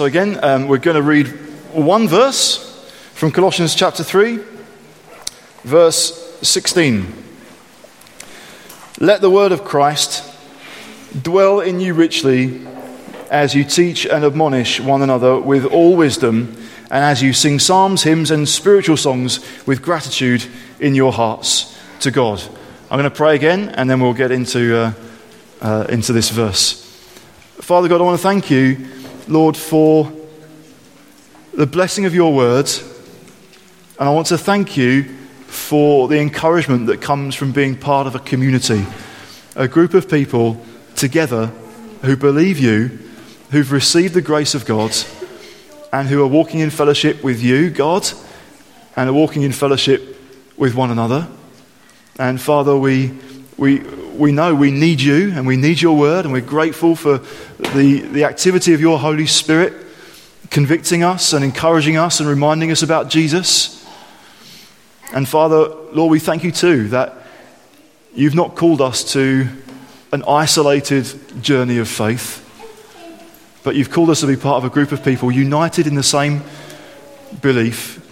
So, again, um, we're going to read one verse from Colossians chapter 3, verse 16. Let the word of Christ dwell in you richly as you teach and admonish one another with all wisdom, and as you sing psalms, hymns, and spiritual songs with gratitude in your hearts to God. I'm going to pray again, and then we'll get into, uh, uh, into this verse. Father God, I want to thank you, Lord, for the blessing of your words. And I want to thank you for the encouragement that comes from being part of a community, a group of people together who believe you, who've received the grace of God, and who are walking in fellowship with you, God, and are walking in fellowship with one another. And Father, we, we, we know we need you and we need your word, and we're grateful for the, the activity of your Holy Spirit convicting us and encouraging us and reminding us about Jesus. And Father, Lord, we thank you too that you've not called us to an isolated journey of faith, but you've called us to be part of a group of people united in the same belief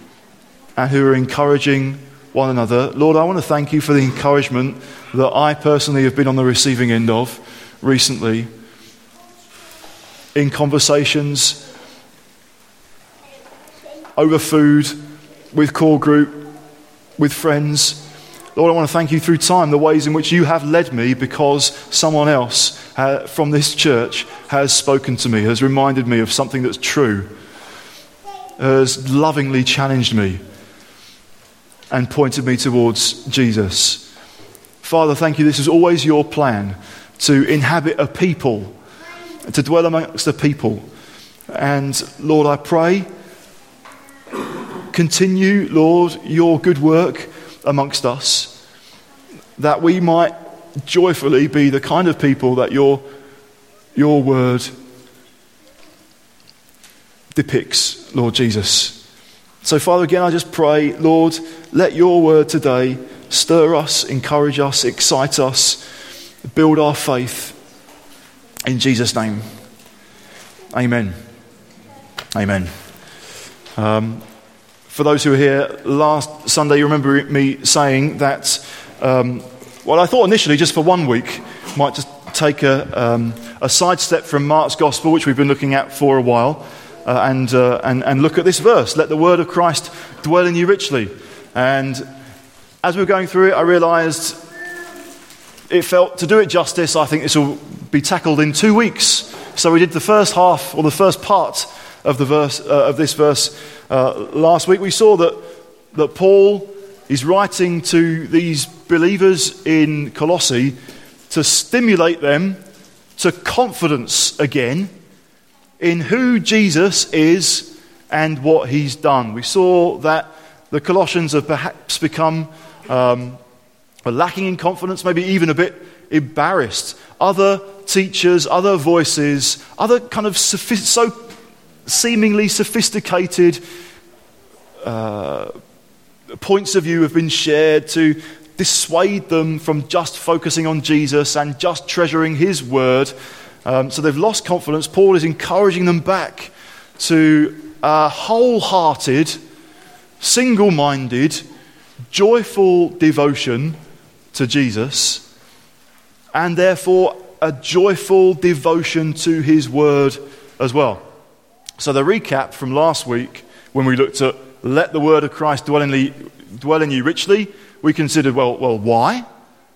and who are encouraging one another. Lord, I want to thank you for the encouragement that I personally have been on the receiving end of recently in conversations over food, with core group, with friends. Lord, I want to thank you through time, the ways in which you have led me because someone else uh, from this church has spoken to me, has reminded me of something that's true, has lovingly challenged me and pointed me towards Jesus. Father, thank you. This is always your plan to inhabit a people, to dwell amongst a people. And Lord, I pray Continue, Lord, your good work amongst us, that we might joyfully be the kind of people that your, your word depicts, Lord Jesus. So, Father, again, I just pray, Lord, let your word today stir us, encourage us, excite us, build our faith. In Jesus' name. Amen. Amen. Um, for those who were here last Sunday, you remember me saying that, um, well, I thought initially just for one week might just take a, um, a sidestep from Mark's gospel, which we've been looking at for a while, uh, and, uh, and, and look at this verse let the word of Christ dwell in you richly. And as we were going through it, I realized it felt to do it justice, I think this will be tackled in two weeks. So we did the first half, or the first part of, the verse, uh, of this verse uh, last week. We saw that, that Paul is writing to these believers in Colossae to stimulate them to confidence again in who Jesus is and what he's done. We saw that the Colossians have perhaps become um, lacking in confidence, maybe even a bit embarrassed. Other teachers, other voices, other kind of sophi- so seemingly sophisticated uh, points of view have been shared to dissuade them from just focusing on Jesus and just treasuring his word. Um, so they've lost confidence. Paul is encouraging them back to a wholehearted, single minded, joyful devotion to Jesus, and therefore a joyful devotion to his word as well. So, the recap from last week, when we looked at let the word of Christ dwell in, dwell in you richly, we considered, well, well, why?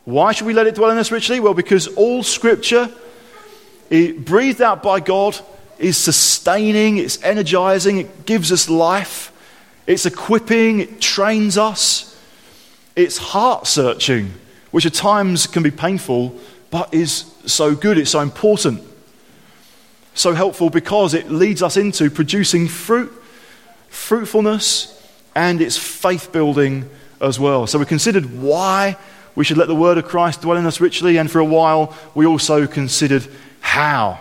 Why should we let it dwell in us richly? Well, because all scripture, breathed out by God, is sustaining, it's energizing, it gives us life, it's equipping, it trains us, it's heart searching, which at times can be painful, but is so good, it's so important. So helpful because it leads us into producing fruit, fruitfulness, and it's faith building as well. So we considered why we should let the word of Christ dwell in us richly, and for a while we also considered how.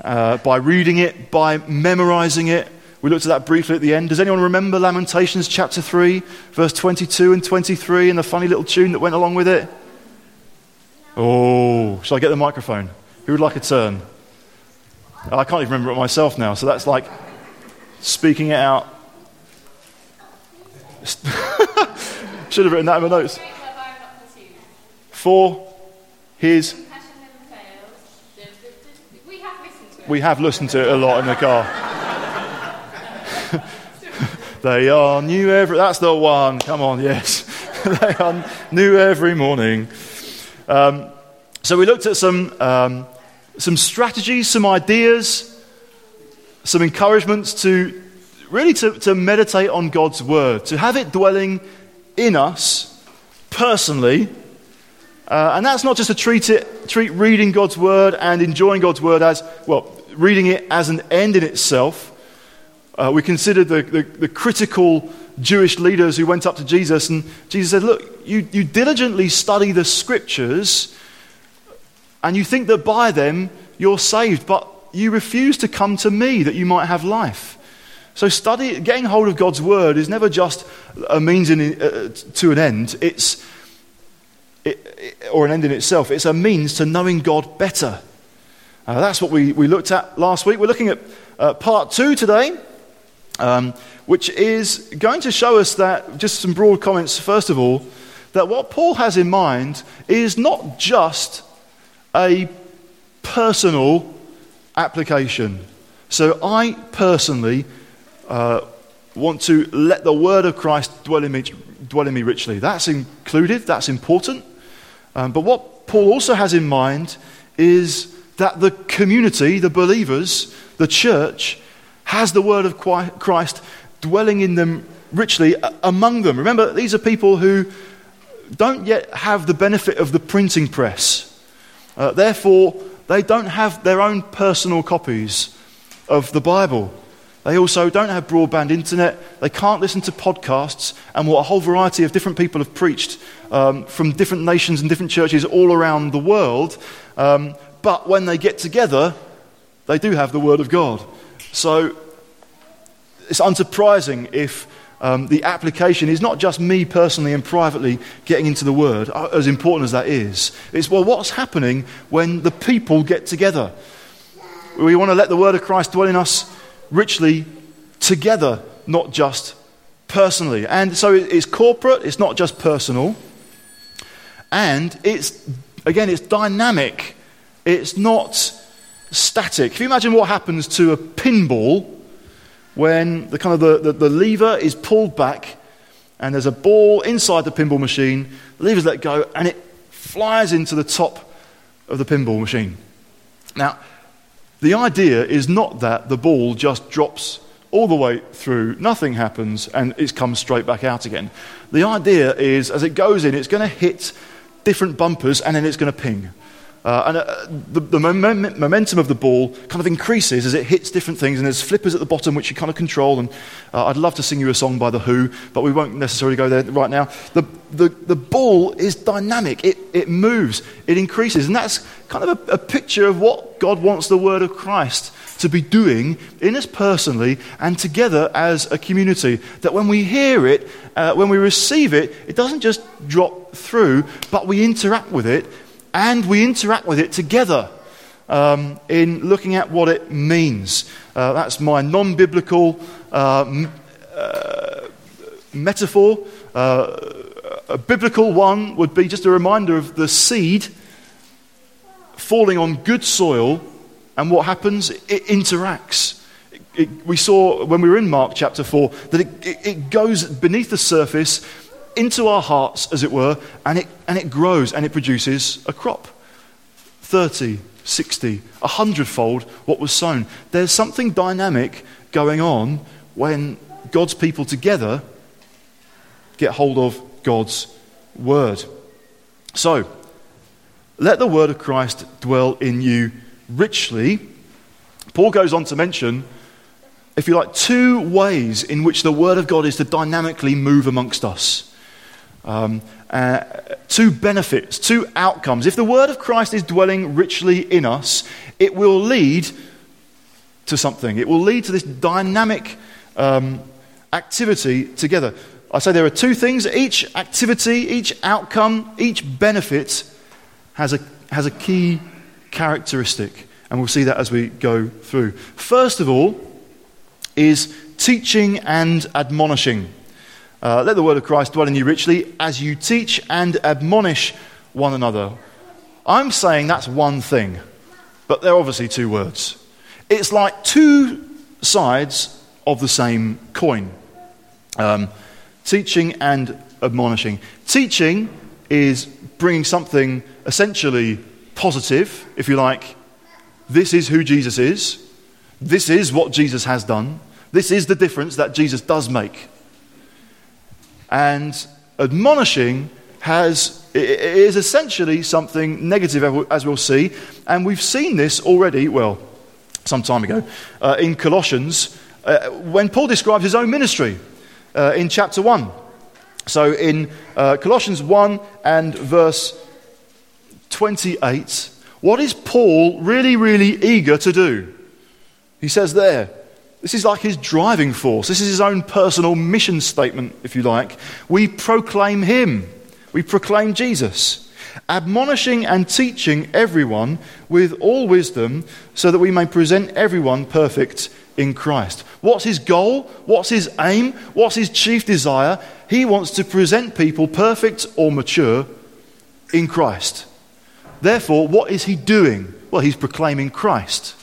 Uh, by reading it, by memorizing it. We looked at that briefly at the end. Does anyone remember Lamentations chapter 3, verse 22 and 23, and the funny little tune that went along with it? Oh, shall I get the microphone? Who would like a turn? I can't even remember it myself now, so that's like speaking it out. Should have written that in my notes. For his. We have listened to it a lot in the car. they are new every. That's the one. Come on, yes. they are new every morning. Um, so we looked at some um, some strategies, some ideas, some encouragements to really to, to meditate on God's word, to have it dwelling in us personally. Uh, and that's not just to treat it, treat reading God's word and enjoying God's word as, well, reading it as an end in itself. Uh, we considered the, the, the, critical Jewish leaders who went up to Jesus, and Jesus said, Look, you, you diligently study the scriptures and you think that by them you're saved, but you refuse to come to me that you might have life. So, study, getting hold of God's word is never just a means in, uh, to an end, it's, it, or an end in itself. It's a means to knowing God better. Uh, that's what we, we looked at last week. We're looking at uh, part two today, um, which is going to show us that, just some broad comments, first of all, that what Paul has in mind is not just a personal application. So I personally uh, want to let the word of Christ dwell in me, dwell in me richly. That's included, that's important. Um, but what Paul also has in mind is that the community, the believers, the church, has the word of Christ dwelling in them richly among them. Remember, these are people who don't yet have the benefit of the printing press. Uh, therefore, they don't have their own personal copies of the Bible. They also don't have broadband internet. They can't listen to podcasts and what a whole variety of different people have preached um, from different nations and different churches all around the world. Um, but when they get together, they do have the Word of God. So it's unsurprising if um, the application is not just me personally and privately getting into the Word, uh, as important as that is. It's, well, what's happening when the people get together? We want to let the Word of Christ dwell in us richly together, not just personally. And so it's corporate, it's not just personal. And it's, again, it's dynamic, it's not static. If you imagine what happens to a pinball when the kind of the, the, the lever is pulled back and there's a ball inside the pinball machine, the lever's let go, and it flies into the top of the pinball machine. Now, the idea is not that the ball just drops all the way through, nothing happens, and it comes straight back out again. The idea is as it goes in, it's going to hit different bumpers and then it's going to ping. Uh, and uh, the, the mom- momentum of the ball kind of increases as it hits different things, and there's flippers at the bottom which you kind of control. And uh, I'd love to sing you a song by The Who, but we won't necessarily go there right now. The, the, the ball is dynamic, it, it moves, it increases. And that's kind of a, a picture of what God wants the Word of Christ to be doing in us personally and together as a community. That when we hear it, uh, when we receive it, it doesn't just drop through, but we interact with it and we interact with it together um, in looking at what it means. Uh, that's my non biblical uh, uh, metaphor. Uh, a biblical one would be just a reminder of the seed falling on good soil, and what happens? It interacts. It, it, we saw when we were in Mark chapter 4 that it, it goes beneath the surface into our hearts, as it were, and it, and it grows and it produces a crop 30, 60, 100 fold what was sown. There's something dynamic going on when God's people together get hold of God's word. So, let the word of Christ dwell in you richly. Paul goes on to mention, if you like, two ways in which the word of God is to dynamically move amongst us um, uh, two benefits, two outcomes. If the word of Christ is dwelling richly in us, it will lead to something. It will lead to this dynamic um, activity together. I say there are two things. Each activity, each outcome, each benefit has a, has a key characteristic. And we'll see that as we go through. First of all, is teaching and admonishing. Uh, let the word of Christ dwell in you richly as you teach and admonish one another. I'm saying that's one thing, but they're obviously two words. It's like two sides of the same coin um, teaching and admonishing. Teaching is bringing something essentially positive, if you like. This is who Jesus is. This is what Jesus has done. This is the difference that Jesus does make. And admonishing has is essentially something negative, as we'll see. And we've seen this already, well, some time ago, uh, in Colossians, uh, when Paul describes his own ministry uh, in chapter 1. So in uh, Colossians 1 and verse 28, what is Paul really, really eager to do? He says there, this is like his driving force. This is his own personal mission statement, if you like. We proclaim him, we proclaim Jesus, admonishing and teaching everyone with all wisdom, so that we may present everyone perfect in Christ. What's his goal? What's his aim? What's his chief desire? He wants to present people perfect or mature in Christ. Therefore, what is he doing? Well, he's proclaiming Christ.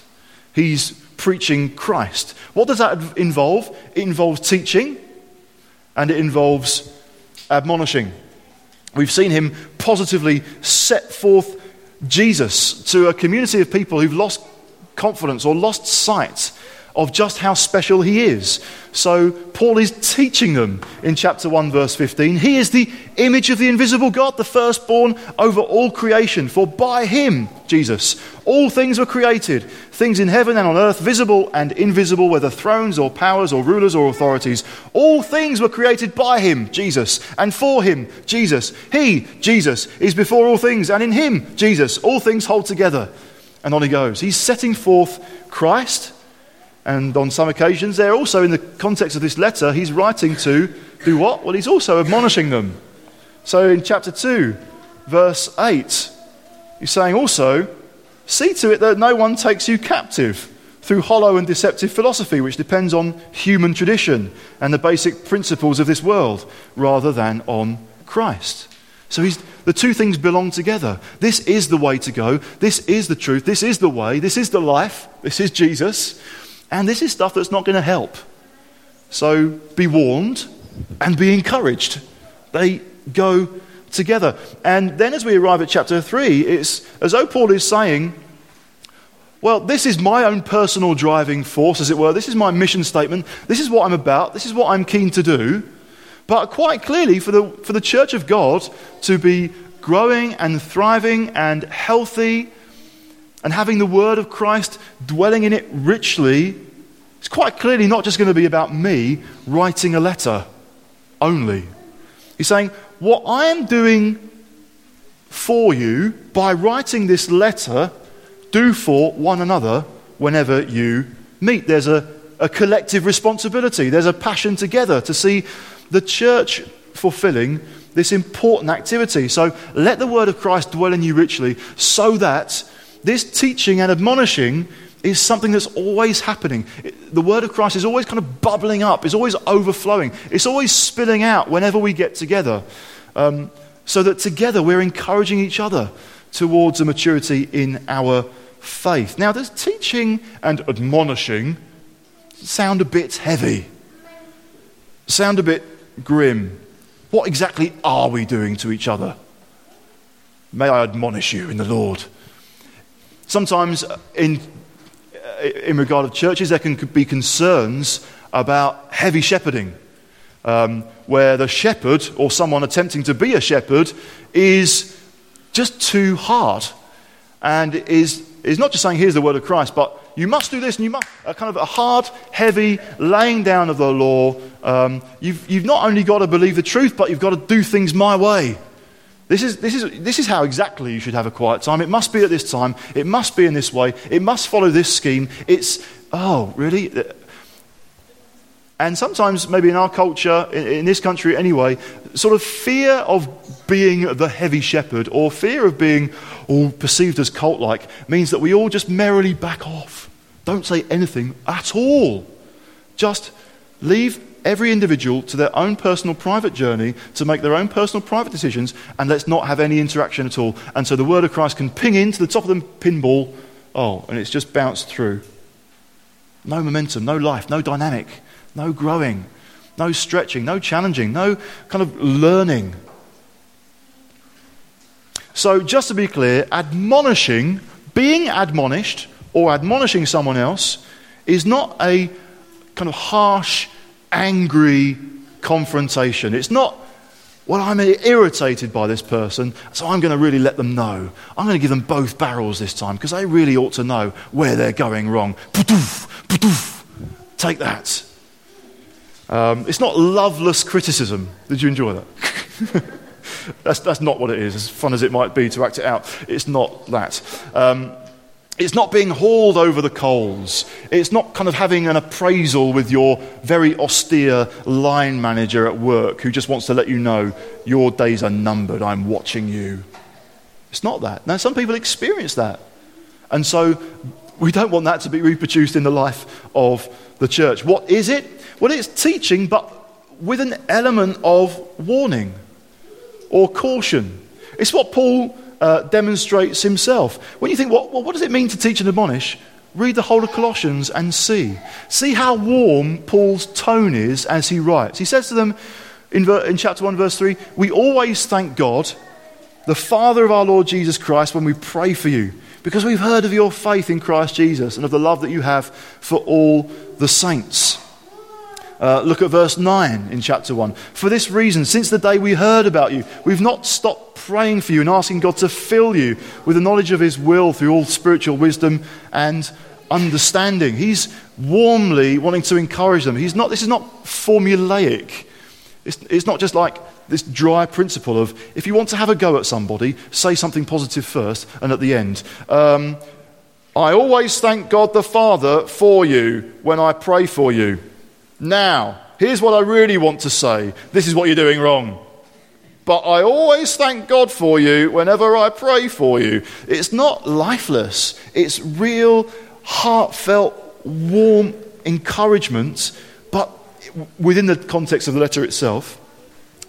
He's preaching Christ. What does that involve? It involves teaching and it involves admonishing. We've seen him positively set forth Jesus to a community of people who've lost confidence or lost sight of just how special he is. So, Paul is teaching them in chapter 1, verse 15. He is the image of the invisible God, the firstborn over all creation. For by him, Jesus, all things were created, things in heaven and on earth, visible and invisible, whether thrones or powers or rulers or authorities. All things were created by him, Jesus, and for him, Jesus. He, Jesus, is before all things, and in him, Jesus, all things hold together. And on he goes. He's setting forth Christ and on some occasions, they're also, in the context of this letter, he's writing to do what? Well, he's also admonishing them. So in chapter 2, verse 8, he's saying also, see to it that no one takes you captive through hollow and deceptive philosophy, which depends on human tradition and the basic principles of this world, rather than on Christ. So the two things belong together. This is the way to go. This is the truth. This is the way. This is the life. This is Jesus. And this is stuff that's not going to help. So be warned and be encouraged. They go together. And then as we arrive at chapter 3, it's as though Paul is saying, well, this is my own personal driving force, as it were. This is my mission statement. This is what I'm about. This is what I'm keen to do. But quite clearly, for the, for the church of God to be growing and thriving and healthy and having the word of Christ dwelling in it richly, it's quite clearly not just going to be about me writing a letter only. He's saying, What I am doing for you by writing this letter, do for one another whenever you meet. There's a, a collective responsibility, there's a passion together to see the church fulfilling this important activity. So let the word of Christ dwell in you richly so that this teaching and admonishing is something that's always happening. The word of Christ is always kind of bubbling up, it's always overflowing, it's always spilling out whenever we get together. Um, so that together we're encouraging each other towards a maturity in our faith. Now, does teaching and admonishing sound a bit heavy? Sound a bit grim? What exactly are we doing to each other? May I admonish you in the Lord. Sometimes, uh, in, uh, in regard of churches, there can be concerns about heavy shepherding, um, where the shepherd or someone attempting to be a shepherd is just too hard and is, is not just saying, here's the word of Christ, but you must do this and you must, a kind of a hard, heavy laying down of the law. Um, you've, you've not only got to believe the truth, but you've got to do things my way. This is, this, is, this is how exactly you should have a quiet time. It must be at this time. It must be in this way. It must follow this scheme. It's, oh, really? And sometimes, maybe in our culture, in, in, this country anyway, sort of fear of being the heavy shepherd or fear of being all perceived as cult like means that we all just merrily back off. Don't say anything at all. Just leave every individual to their own personal private journey to make their own personal private decisions and let's not have any interaction at all. And so the word of Christ can ping into the top of the pinball, oh, and it's just bounced through. No momentum, no life, no dynamic no growing, no stretching, no challenging, no kind of learning. So, just to be clear, admonishing, being admonished, or admonishing someone else is not a kind of harsh, angry confrontation. It's not, well, I'm irritated by this person, so I'm going to really let them know. I'm going to give them both barrels this time because they really ought to know where they're going wrong. Take that. Um, it's not loveless criticism. Did you enjoy that? that's, that's not what it is, as fun as it might be to act it out. It's not that. Um, it's not being hauled over the coals. It's not kind of having an appraisal with your very austere line manager at work who just wants to let you know your days are numbered, I'm watching you. It's not that. Now, some people experience that. And so we don't want that to be reproduced in the life of the church. What is it? Well, it's teaching, but with an element of warning or caution. It's what Paul uh, demonstrates himself. When you think, what does it mean to teach and admonish? Read the whole of Colossians and see. See how warm Paul's tone is as he writes. He says to them in, ver- in chapter 1, verse 3 We always thank God, the Father of our Lord Jesus Christ, when we pray for you, because we've heard of your faith in Christ Jesus and of the love that you have for all the saints. Uh, look at verse 9 in chapter 1. For this reason, since the day we heard about you, we've not stopped praying for you and asking God to fill you with the knowledge of His will through all spiritual wisdom and understanding. He's warmly wanting to encourage them. He's not, this is not formulaic. It's, it's not just like this dry principle of if you want to have a go at somebody, say something positive first and at the end. Um, I always thank God the Father for you when I pray for you. Now, here's what I really want to say this is what you're doing wrong. But I always thank God for you whenever I pray for you. It's not lifeless, it's real, heartfelt, warm encouragement, but within the context of the letter itself,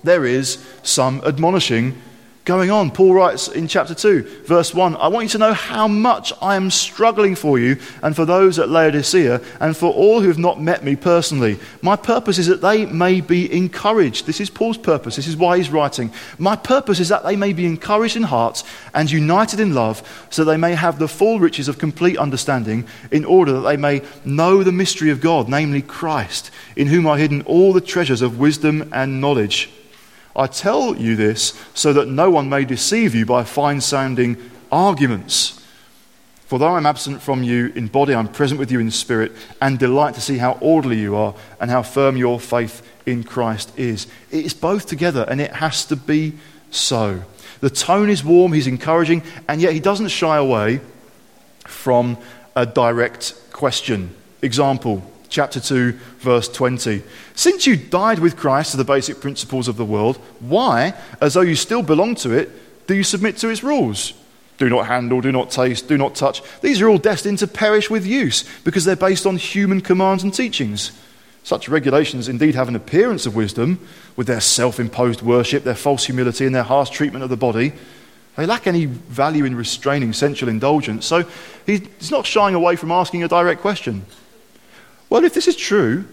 there is some admonishing going on. Paul writes in chapter 2, verse 1 I want you to know how much I am struggling for you and for those at Laodicea and for all who have not met me personally. My purpose is that they may be encouraged. This is Paul's purpose. This is why he's writing. My purpose is that they may be encouraged in hearts and united in love, so they may have the full riches of complete understanding, in order that they may know the mystery of God, namely Christ, in whom are hidden all the treasures of wisdom and knowledge. I tell you this so that no one may deceive you by fine sounding arguments. For though I'm absent from you in body, I'm present with you in spirit, and delight to see how orderly you are and how firm your faith in Christ is. It is both together, and it has to be so. The tone is warm, he's encouraging, and yet he doesn't shy away from a direct question. Example chapter 2, verse 20. Since you died with Christ to the basic principles of the world, why, as though you still belong to it, do you submit to its rules? Do not handle, do not taste, do not touch. These are all destined to perish with use because they're based on human commands and teachings. Such regulations indeed have an appearance of wisdom with their self imposed worship, their false humility, and their harsh treatment of the body. They lack any value in restraining sensual indulgence. So he's not shying away from asking a direct question. Well, if this is true,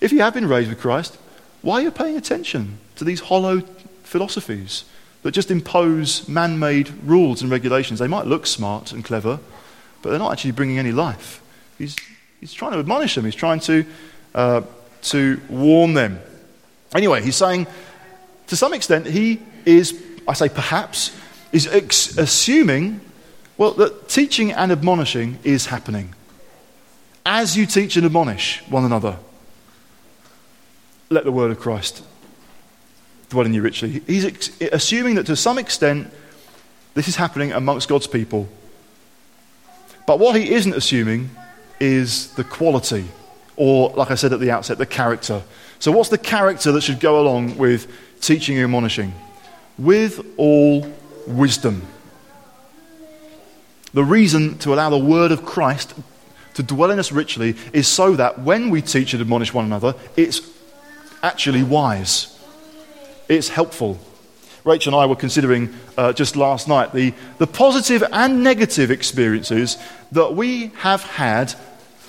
if you have been raised with Christ, why are you paying attention to these hollow philosophies that just impose man made rules and regulations? They might look smart and clever, but they're not actually bringing any life. He's, he's trying to admonish them, he's trying to, uh, to warn them. Anyway, he's saying, to some extent, he is, I say perhaps, is ex- assuming, well, that teaching and admonishing is happening as you teach and admonish one another, let the word of Christ dwell in you richly. He's ex- assuming that to some extent this is happening amongst God's people. But what he isn't assuming is the quality or, like I said at the outset, the character. So, what's the character that should go along with teaching and admonishing? With all wisdom. The reason to allow the word of Christ to dwell in us richly is so that when we teach and admonish one another, it's actually wise, it's helpful. Rachel and I were considering uh, just last night the, the positive and negative experiences that we have had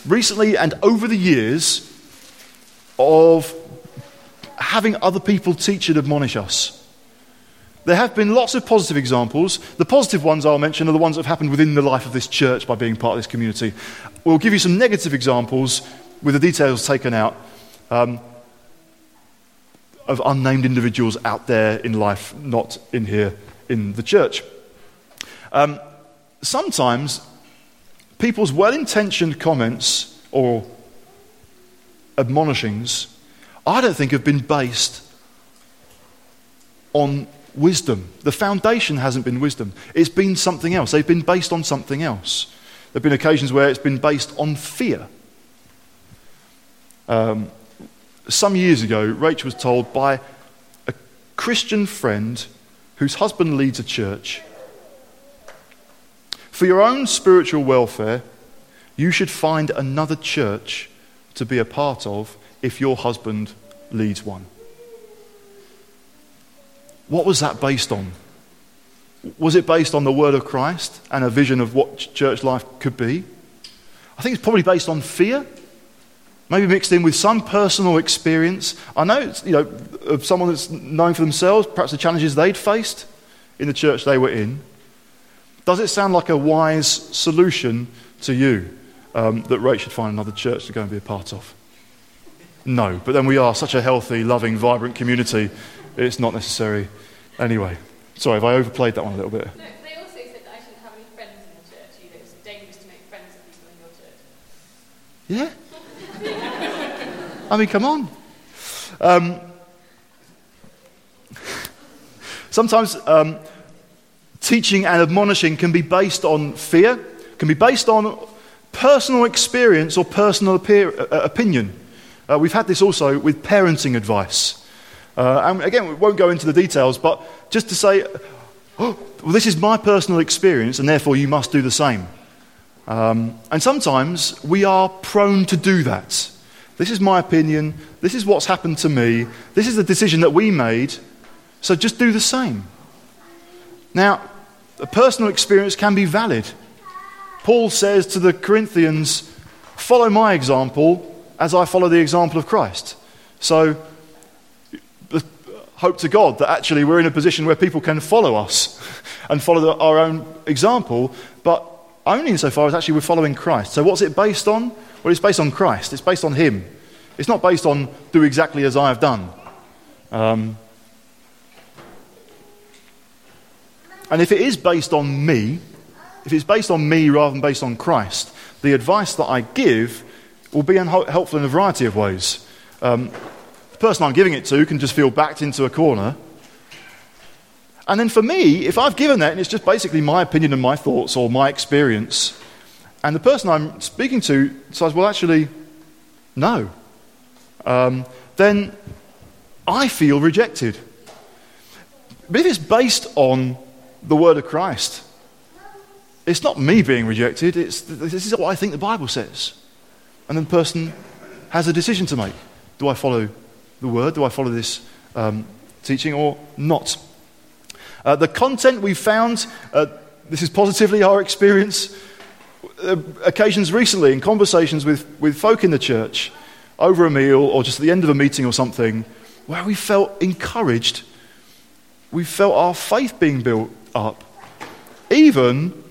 recently and over the years of having other people teach and admonish us. There have been lots of positive examples. The positive ones I'll mention are the ones that have happened within the life of this church by being part of this community. We'll give you some negative examples with the details taken out um, of unnamed individuals out there in life, not in here in the church. Um, sometimes people's well intentioned comments or admonishings, I don't think have been based on wisdom. The foundation hasn't been wisdom, it's been something else. They've been based on something else. There have been occasions where it's been based on fear. Um, some years ago, Rachel was told by a Christian friend whose husband leads a church for your own spiritual welfare, you should find another church to be a part of if your husband leads one. What was that based on? Was it based on the word of Christ and a vision of what church life could be? I think it's probably based on fear, maybe mixed in with some personal experience. I know, it's, you know, of someone that's known for themselves, perhaps the challenges they'd faced in the church they were in. Does it sound like a wise solution to you um, that Rach should find another church to go and be a part of? No, but then we are such a healthy, loving, vibrant community it's not necessary. Anyway, sorry, have I overplayed that one a little bit? No, they also said that I shouldn't have any friends in the church either. It's dangerous to make friends with people in your church. Yeah? I mean, come on. Um, sometimes um, teaching and admonishing can be based on fear, can be based on personal experience or personal appear, uh, opinion. Uh, we've had this also with parenting advice. Uh, and again, we won't go into the details, but just to say, oh, well, this is my personal experience, and therefore you must do the same. Um, and sometimes we are prone to do that. This is my opinion. This is what's happened to me. This is the decision that we made. So just do the same. Now, a personal experience can be valid. Paul says to the Corinthians, Follow my example as I follow the example of Christ. So hope to God that actually we're in a position where people can follow us and follow the, our own example, but only insofar as actually we're following Christ. So, what's it based on? Well, it's based on Christ, it's based on Him. It's not based on do exactly as I have done. Um, and if it is based on me, if it's based on me rather than based on Christ, the advice that I give will be helpful in a variety of ways. Um, the person I'm giving it to can just feel backed into a corner. And then for me, if I've given that and it's just basically my opinion and my thoughts or my experience, and the person I'm speaking to says, well, actually, no, um, then I feel rejected. But if it's based on the word of Christ, it's not me being rejected, it's, this is what I think the Bible says. And then the person has a decision to make. Do I follow the word? Do I follow this um, teaching or not? Uh, the content we found, uh, this is positively our experience, uh, occasions recently in conversations with, with folk in the church over a meal or just at the end of a meeting or something, where we felt encouraged. We felt our faith being built up, even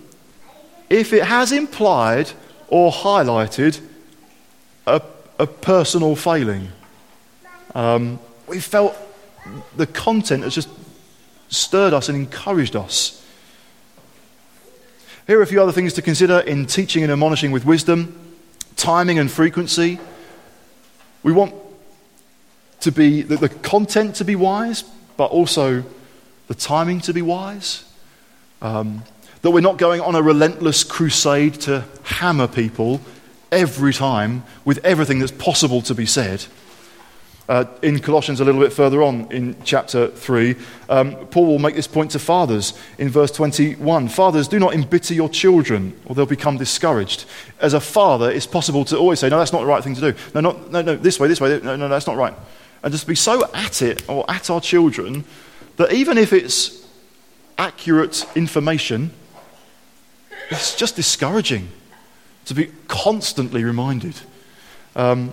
if it has implied or highlighted a, a personal failing. Um, we felt the content has just stirred us and encouraged us. Here are a few other things to consider in teaching and admonishing with wisdom timing and frequency. We want to be the, the content to be wise, but also the timing to be wise. Um, that we're not going on a relentless crusade to hammer people every time with everything that's possible to be said. Uh, in Colossians, a little bit further on in chapter 3, um, Paul will make this point to fathers in verse 21. Fathers, do not embitter your children, or they'll become discouraged. As a father, it's possible to always say, No, that's not the right thing to do. No, not, no, no, this way, this way. No, no, that's not right. And just be so at it, or at our children, that even if it's accurate information, it's just discouraging to be constantly reminded. Um,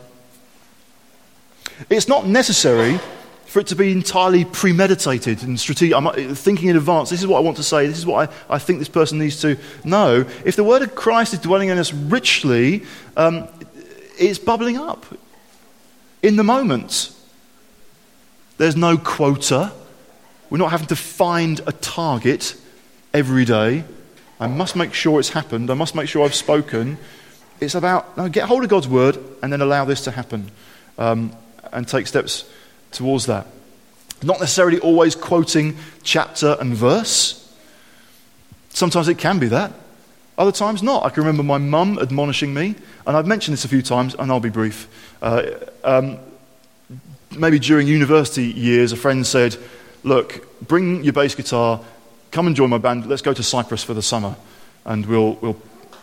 it's not necessary for it to be entirely premeditated and strategic. I'm uh, thinking in advance, this is what I want to say, this is what I, I think this person needs to know. If the word of Christ is dwelling in us richly, um, it's bubbling up in the moment. There's no quota. We're not having to find a target every day. I must make sure it's happened. I must make sure I've spoken. It's about no, get hold of God's word and then allow this to happen um, and take steps towards that. Not necessarily always quoting chapter and verse. Sometimes it can be that. Other times not. I can remember my mum admonishing me, and I've mentioned this a few times, and I'll be brief. Uh, um, maybe during university years, a friend said, Look, bring your bass guitar, come and join my band, let's go to Cyprus for the summer, and we'll, we'll,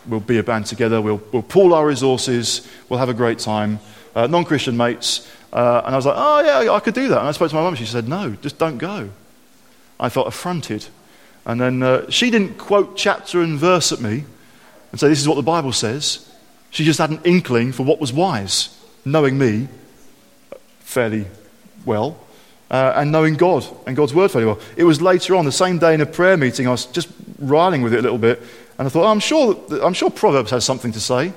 we'll be a band together, we'll, we'll pool our resources, we'll have a great time. Uh, non Christian mates. Uh, and I was like, Oh, yeah, I could do that. And I spoke to my mum, she said, No, just don't go. I felt affronted. And then uh, she didn't quote chapter and verse at me and say, This is what the Bible says. She just had an inkling for what was wise, knowing me fairly well uh, and knowing God and God's word fairly well. It was later on, the same day in a prayer meeting, I was just riling with it a little bit, and I thought, oh, I'm, sure, I'm sure Proverbs has something to say.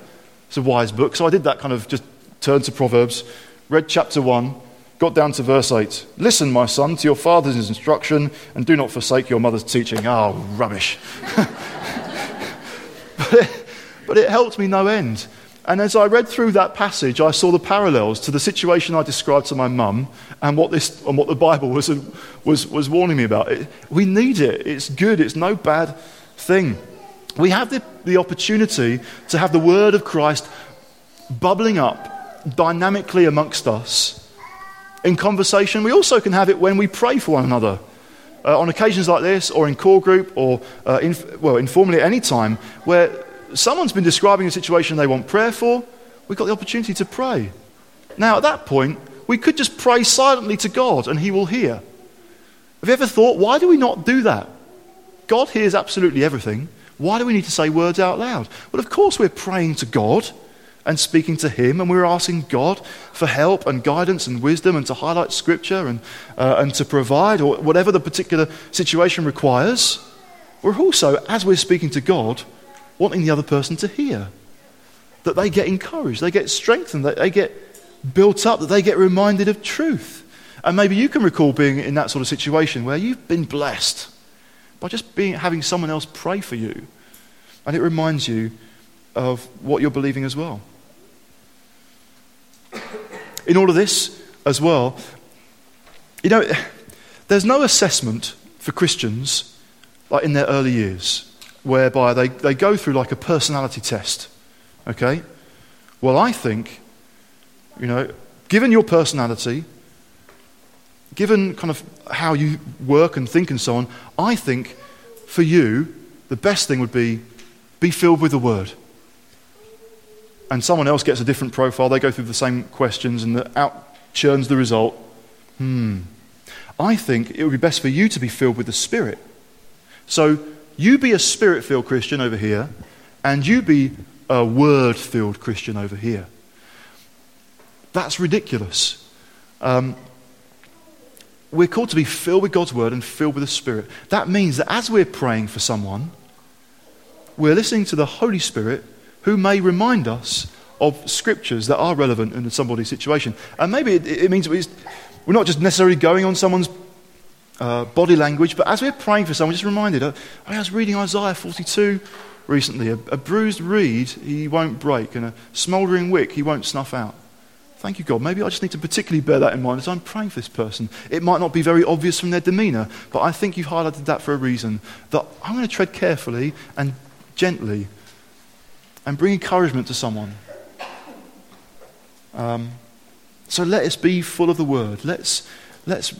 It's a wise book. So I did that kind of just turned to Proverbs, read chapter 1, got down to verse 8. Listen, my son, to your father's instruction, and do not forsake your mother's teaching. Oh, rubbish. but, it, but it helped me no end. And as I read through that passage, I saw the parallels to the situation I described to my mum and what, this, and what the Bible was, was, was warning me about. It, we need it. It's good. It's no bad thing. We have the, the opportunity to have the word of Christ bubbling up dynamically amongst us in conversation. We also can have it when we pray for one another. Uh, on occasions like this, or in core group, or uh, in, well, informally at any time, where someone's been describing a situation they want prayer for, we've got the opportunity to pray. Now, at that point, we could just pray silently to God and He will hear. Have you ever thought, why do we not do that? God hears absolutely everything. Why do we need to say words out loud? Well, of course, we're praying to God and speaking to Him, and we're asking God for help and guidance and wisdom and to highlight Scripture and, uh, and to provide or whatever the particular situation requires. We're also, as we're speaking to God, wanting the other person to hear. That they get encouraged, they get strengthened, that they get built up, that they get reminded of truth. And maybe you can recall being in that sort of situation where you've been blessed by just being, having someone else pray for you. And it reminds you of what you're believing as well. In all of this, as well, you know, there's no assessment for Christians like in their early years whereby they, they go through like a personality test. Okay? Well, I think, you know, given your personality, given kind of how you work and think and so on, I think for you, the best thing would be be filled with the Word. And someone else gets a different profile, they go through the same questions, and the out churns the result. Hmm. I think it would be best for you to be filled with the Spirit. So you be a spirit filled Christian over here, and you be a word filled Christian over here. That's ridiculous. Um, we're called to be filled with God's word and filled with the Spirit. That means that as we're praying for someone, we're listening to the Holy Spirit who may remind us of scriptures that are relevant in somebody's situation. And maybe it, it means we're not just necessarily going on someone's uh, body language. But as we're praying for someone, just reminded, uh, I was reading Isaiah 42 recently. A, a, bruised reed he won't break, and a smouldering wick he won't snuff out. Thank you, God. Maybe I just need to particularly bear that in mind as I'm praying for this person. It might not be very obvious from their demeanor, but I think you've highlighted that for a reason. That I'm going to tread carefully and gently and bring encouragement to someone Um, so let us be full of the word. Let's, let's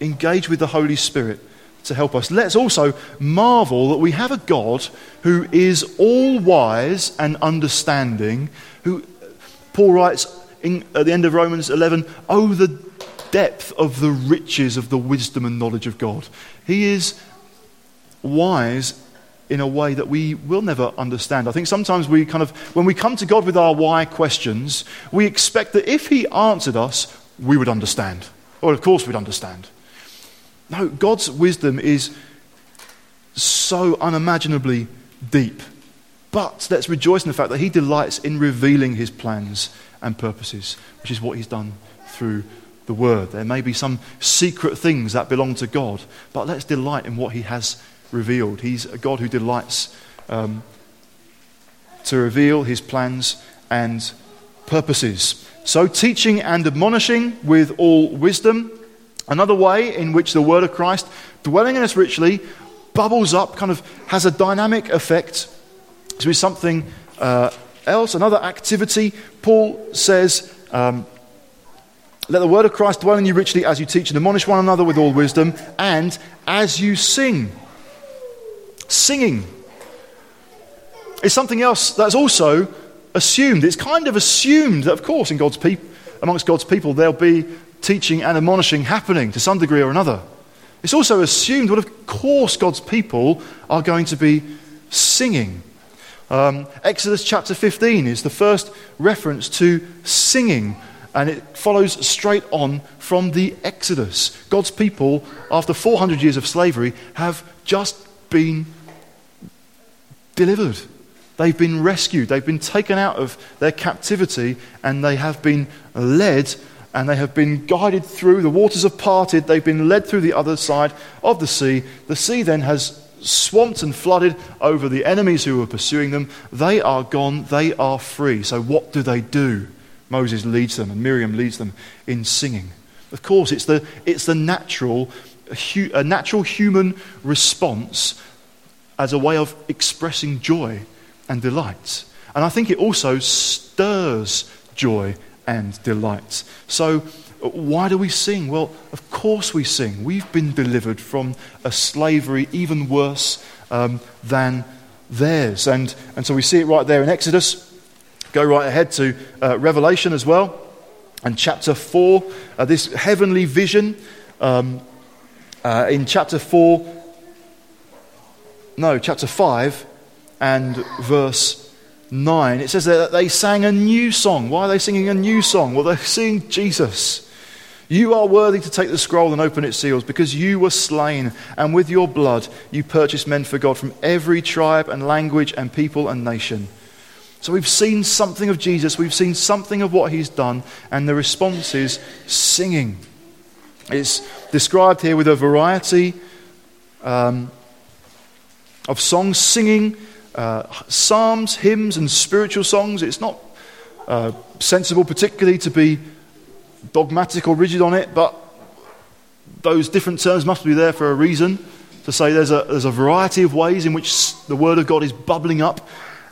engage with the Holy Spirit to help us. Let's also marvel that we have a God who is all wise and understanding, who, Paul writes in, at the end of Romans 11, oh, the depth of the riches of the wisdom and knowledge of God. He is wise in a way that we will never understand. I think sometimes we kind of, when we come to God with our why questions, we expect that if He answered us, we would understand. Or, of course, we'd understand. No, God's wisdom is so unimaginably deep. But let's rejoice in the fact that He delights in revealing His plans and purposes, which is what He's done through the Word. There may be some secret things that belong to God, but let's delight in what He has revealed. He's a God who delights um, to reveal His plans and purposes. So, teaching and admonishing with all wisdom Another way in which the word of Christ, dwelling in us richly, bubbles up, kind of has a dynamic effect to be something uh, else, another activity. Paul says, um, Let the word of Christ dwell in you richly as you teach and admonish one another with all wisdom, and as you sing. Singing is something else that's also assumed. It's kind of assumed that, of course, in God's people, amongst God's people, there'll be teaching and admonishing happening to some degree or another. It's also assumed that, of course, God's people are going to be singing. Um, Exodus chapter 15 is the first reference to singing, and it follows straight on from the Exodus. God's people, after 400 years of slavery, have just been delivered. They've been rescued. They've been taken out of their captivity, and they have been led and they have been guided through. The waters have parted. They've been led through the other side of the sea. The sea then has swamped and flooded over the enemies who were pursuing them. They are gone. They are free. So, what do they do? Moses leads them, and Miriam leads them in singing. Of course, it's the, it's the natural, a natural human response as a way of expressing joy and delight. And I think it also stirs joy and delight. So, why do we sing? Well, of course we sing. We've been delivered from a slavery even worse um, than theirs. And, and so we see it right there in Exodus. Go right ahead to uh, Revelation as well. And chapter 4, uh, this heavenly vision. Um, uh, in chapter 4, no, chapter 5 and verse 9, it says that they sang a new song. Why are they singing a new song? Well, they're singing Jesus. You are worthy to take the scroll and open its seals because you were slain, and with your blood you purchased men for God from every tribe and language and people and nation. So we've seen something of Jesus, we've seen something of what he's done, and the response is singing. It's described here with a variety um, of songs, singing uh, psalms, hymns, and spiritual songs. It's not uh, sensible, particularly, to be dogmatic or rigid on it, but those different terms must be there for a reason. To say there's a, there's a variety of ways in which the Word of God is bubbling up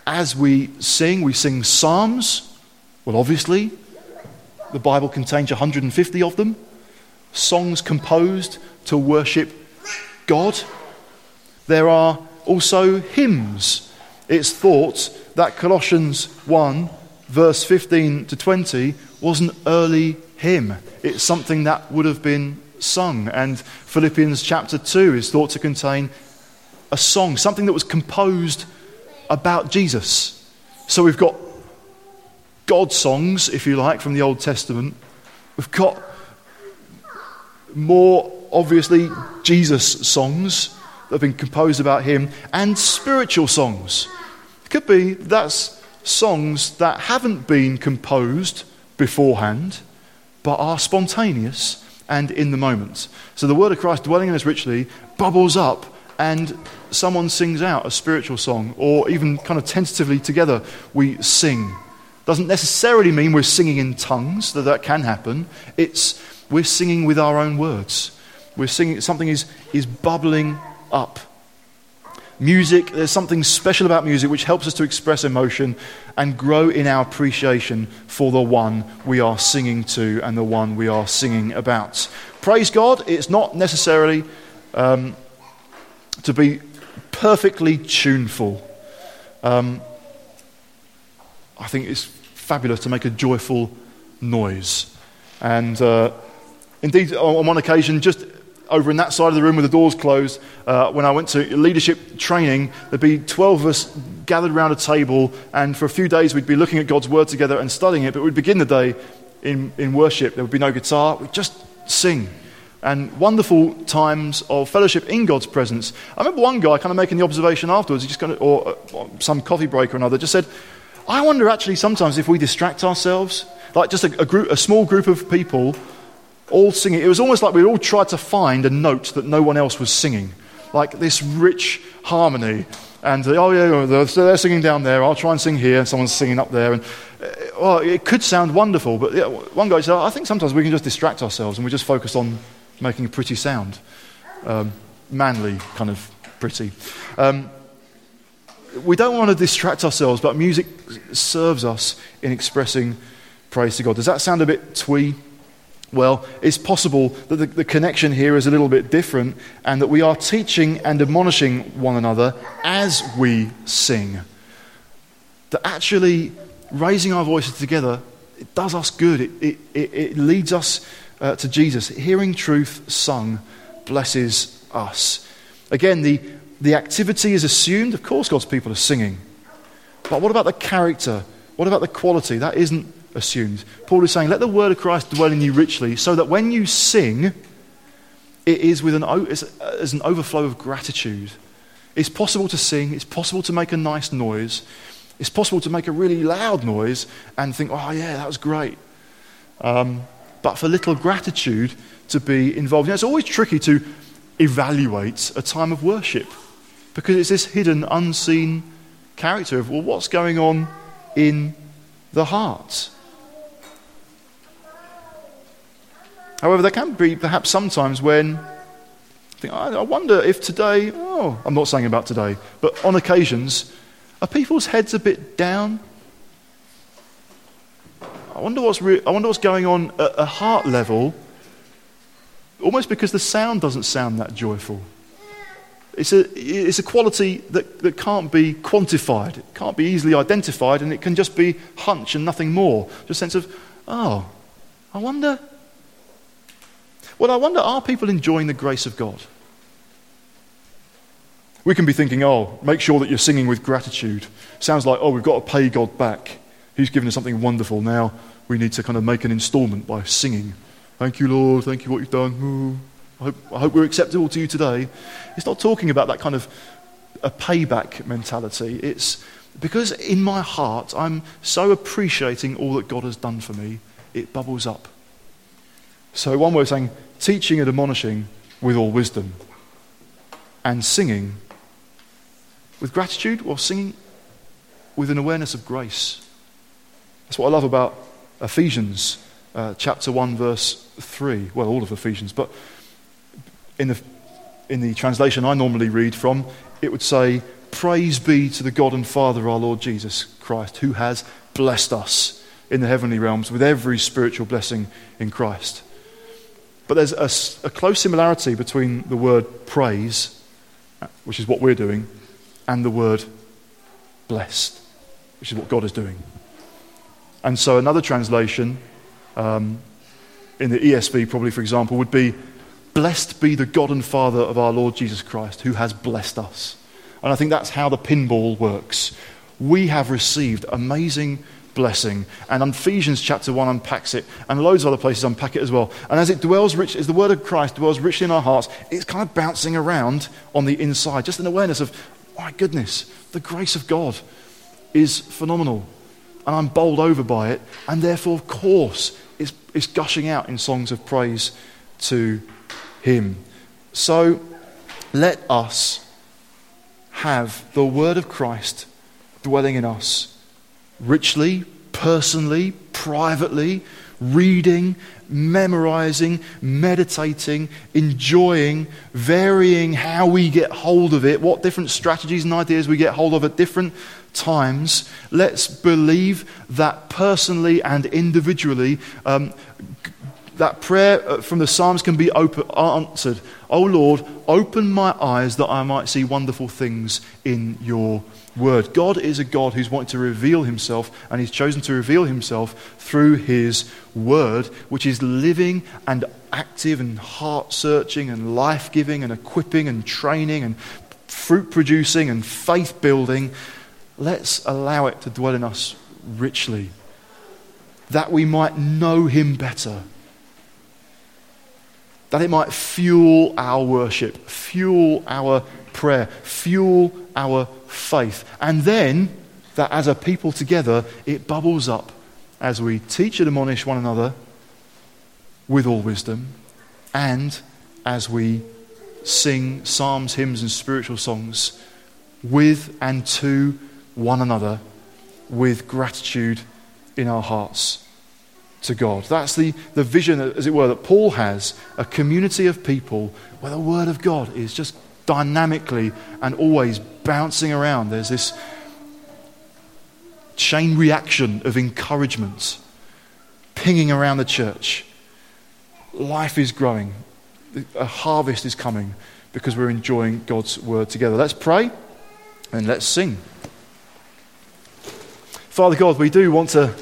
as we sing. We sing psalms. Well, obviously, the Bible contains 150 of them. Songs composed to worship God. There are also hymns it's thought that Colossians 1, verse 15 to 20, was an early hymn. It's something that would have been sung. And Philippians chapter 2 is thought to contain a song, something that was composed about Jesus. So we've got God songs, if you like, from the Old Testament. We've got more obviously Jesus songs that have been composed about him, and spiritual songs could be that's songs that haven't been composed beforehand, but are spontaneous and in the moment. So the word of Christ dwelling in us richly bubbles up and someone sings out a spiritual song, or even kind of tentatively together we sing. Doesn't necessarily mean we're singing in tongues, though that can happen. It's we're singing with our own words. We're singing, something is, is bubbling up Music, there's something special about music which helps us to express emotion and grow in our appreciation for the one we are singing to and the one we are singing about. Praise God, it's not necessarily um, to be perfectly tuneful. Um, I think it's fabulous to make a joyful noise. And uh, indeed, on one occasion, just over in that side of the room with the doors closed, uh, when I went to leadership training, there'd be 12 of us gathered around a table, and for a few days we'd be looking at God's Word together and studying it, but we'd begin the day in, in worship. There would be no guitar, we'd just sing. And wonderful times of fellowship in God's presence. I remember one guy kind of making the observation afterwards, he just kind of, or, or some coffee break or another, just said, I wonder actually sometimes if we distract ourselves, like just a, a, group, a small group of people all singing. It was almost like we all tried to find a note that no one else was singing, like this rich harmony. And oh yeah, they're, singing down there. I'll try and sing here. Someone's singing up there. And uh, well, it could sound wonderful, but yeah, one guy said, "I think sometimes we can just distract ourselves and we just focus on making a pretty sound, um, manly kind of pretty." Um, we don't want to distract ourselves, but music serves us in expressing praise to God. Does that sound a bit twee? Well, it's possible that the, the, connection here is a little bit different and that we are teaching and admonishing one another as we sing. That actually raising our voices together, it does us good. It, it, it, leads us uh, to Jesus. Hearing truth sung blesses us. Again, the, the activity is assumed. Of course, God's people are singing. But what about the character? What about the quality? That isn't assumed. Paul is saying, Let the word of Christ dwell in you richly, so that when you sing, it is with an, as an overflow of gratitude. It's possible to sing, it's possible to make a nice noise, it's possible to make a really loud noise and think, oh, yeah, that was great. Um, but for little gratitude to be involved. You know, it's always tricky to evaluate a time of worship because it's this hidden, unseen character of, well, what's going on in the heart? However, there can be perhaps sometimes when I think, I wonder if today, oh, I'm not saying about today, but on occasions, are people's heads a bit down? I wonder what's, re- I wonder what's going on at a heart level, almost because the sound doesn't sound that joyful. It's a, it's a quality that, that can't be quantified, it can't be easily identified, and it can just be hunch and nothing more. Just a sense of, oh, I wonder well, I wonder are people enjoying the grace of God? We can be thinking, oh, make sure that you're singing with gratitude. Sounds like, oh, we've got to pay God back. He's given us something wonderful. Now we need to kind of make an installment by singing. Thank you, Lord. Thank you what you've done. I hope, I hope we're acceptable to you today. It's not talking about that kind of a payback mentality. It's because in my heart, I'm so appreciating all that God has done for me, it bubbles up. So, one way of saying teaching and admonishing with all wisdom, and singing with gratitude or singing with an awareness of grace. That's what I love about Ephesians uh, chapter 1, verse 3. Well, all of Ephesians, but in the, in the translation I normally read from, it would say, Praise be to the God and Father, our Lord Jesus Christ, who has blessed us in the heavenly realms with every spiritual blessing in Christ. But there's a, a close similarity between the word praise, which is what we're doing, and the word blessed, which is what God is doing. And so another translation um, in the ESV, probably for example, would be Blessed be the God and Father of our Lord Jesus Christ, who has blessed us. And I think that's how the pinball works. We have received amazing blessing. And Ephesians chapter 1 unpacks it, and loads of other places unpack it as well. And as it dwells rich, as the word of Christ dwells richly in our hearts, it's kind of bouncing around on the inside. Just an awareness of, my goodness, the grace of God is phenomenal. And I'm bowled over by it, and therefore, of course, it's, it's gushing out in songs of praise to Him. So let us have the word of Christ dwelling in us richly, personally, privately, reading, memorizing, meditating, enjoying, varying how we get hold of it, what different strategies and ideas we get hold of at different times. Let's believe that personally and individually, um, that prayer uh, from the Psalms can be open, answered. Oh Lord, open my eyes that I might see wonderful things in your word. God is a God who's wanted to reveal himself, and he's chosen to reveal himself through his word, which is living and active and heart searching and life giving and equipping and training and fruit producing and faith building. Let's allow it to dwell in us richly, that we might know him better that it might fuel our worship, fuel our prayer, fuel our faith. And then that as a people together, it bubbles up as we teach and admonish one another with all wisdom and as we sing psalms, hymns, and spiritual songs with and to one another with gratitude in our hearts to God. That's the, the vision, as it were, that Paul has a community of people where the Word of God is just dynamically and always bouncing around. There's this chain reaction of encouragement pinging around the church. Life is growing, a harvest is coming because we're enjoying God's Word together. Let's pray and let's sing. Father God, we do want to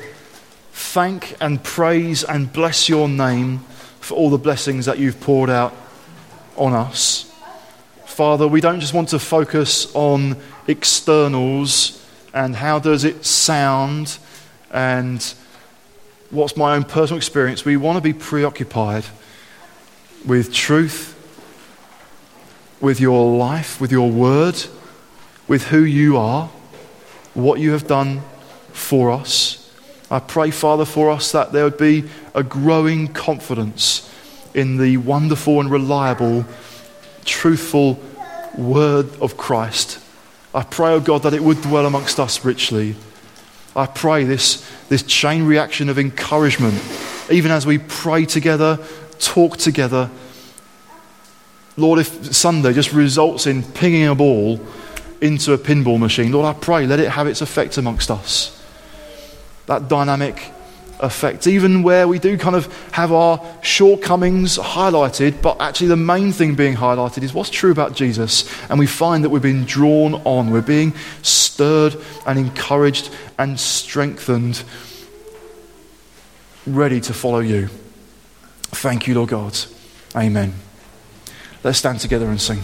thank and praise and bless your name for all the blessings that you've poured out on us. Father, we don't just want to focus on externals and how does it sound and what's my own personal experience. We want to be preoccupied with truth, with your life, with your word, with who you are, what you have done for us. I pray, Father, for us that there would be a growing confidence in the wonderful and reliable, truthful word of Christ. I pray, oh God, that it would dwell amongst us richly. I pray this, this chain reaction of encouragement, even as we pray together, talk together. Lord, if Sunday just results in pinging a ball into a pinball machine, Lord, I pray, let it have its effect amongst us that dynamic effect, even where we do kind of have our shortcomings highlighted, but actually the main thing being highlighted is what's true about Jesus. And we find that we're being drawn on, we're being stirred and encouraged and strengthened, ready to follow you. Thank you, Lord God. Amen. Let's stand together and sing.